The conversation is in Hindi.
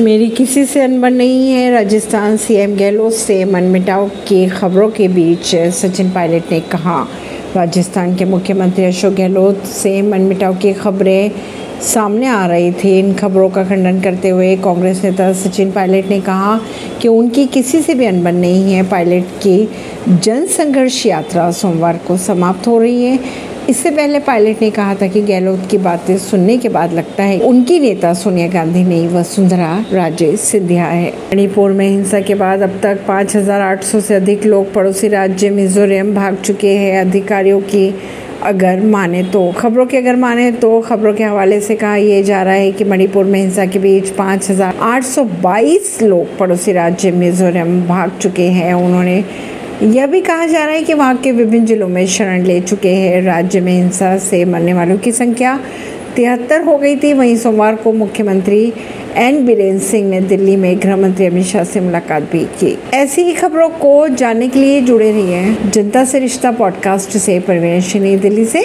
मेरी किसी से अनबन नहीं है। राजस्थान सीएम गहलोत से मनमिटाव की खबरों के बीच सचिन पायलट ने कहा, राजस्थान के मुख्यमंत्री अशोक गहलोत से मनमिटाव की खबरें सामने आ रही थी। इन खबरों का खंडन करते हुए कांग्रेस नेता सचिन पायलट ने कहा कि उनकी किसी से भी अनबन नहीं है। पायलट की जन संघर्ष यात्रा सोमवार को समाप्त हो रही है। इससे पहले पायलट ने कहा था कि गहलोत की बातें सुनने के बाद लगता है उनकी नेता सोनिया गांधी नहीं वसुंधरा राजे सिंधिया है। मणिपुर में हिंसा के बाद अब तक 5,800 से अधिक लोग पड़ोसी राज्य मिजोरम भाग चुके हैं। अधिकारियों की अगर माने तो खबरों के अगर माने तो खबरों के हवाले से कहा यह जा रहा है कि मणिपुर में हिंसा के बीच 5,822 लोग पड़ोसी राज्य मिजोरम भाग चुके हैं। उन्होंने यह भी कहा जा रहा है कि वहाँ के विभिन्न जिलों में शरण ले चुके हैं। राज्य में हिंसा से मरने वालों की संख्या तिहत्तर हो गई थी। वहीं सोमवार को मुख्यमंत्री एन बीरेन्द्र सिंह ने दिल्ली में गृह मंत्री अमित शाह से मुलाकात भी की। ऐसी ही खबरों को जानने के लिए जुड़े रहिए जनता से रिश्ता पॉडकास्ट से परवीन दिल्ली से।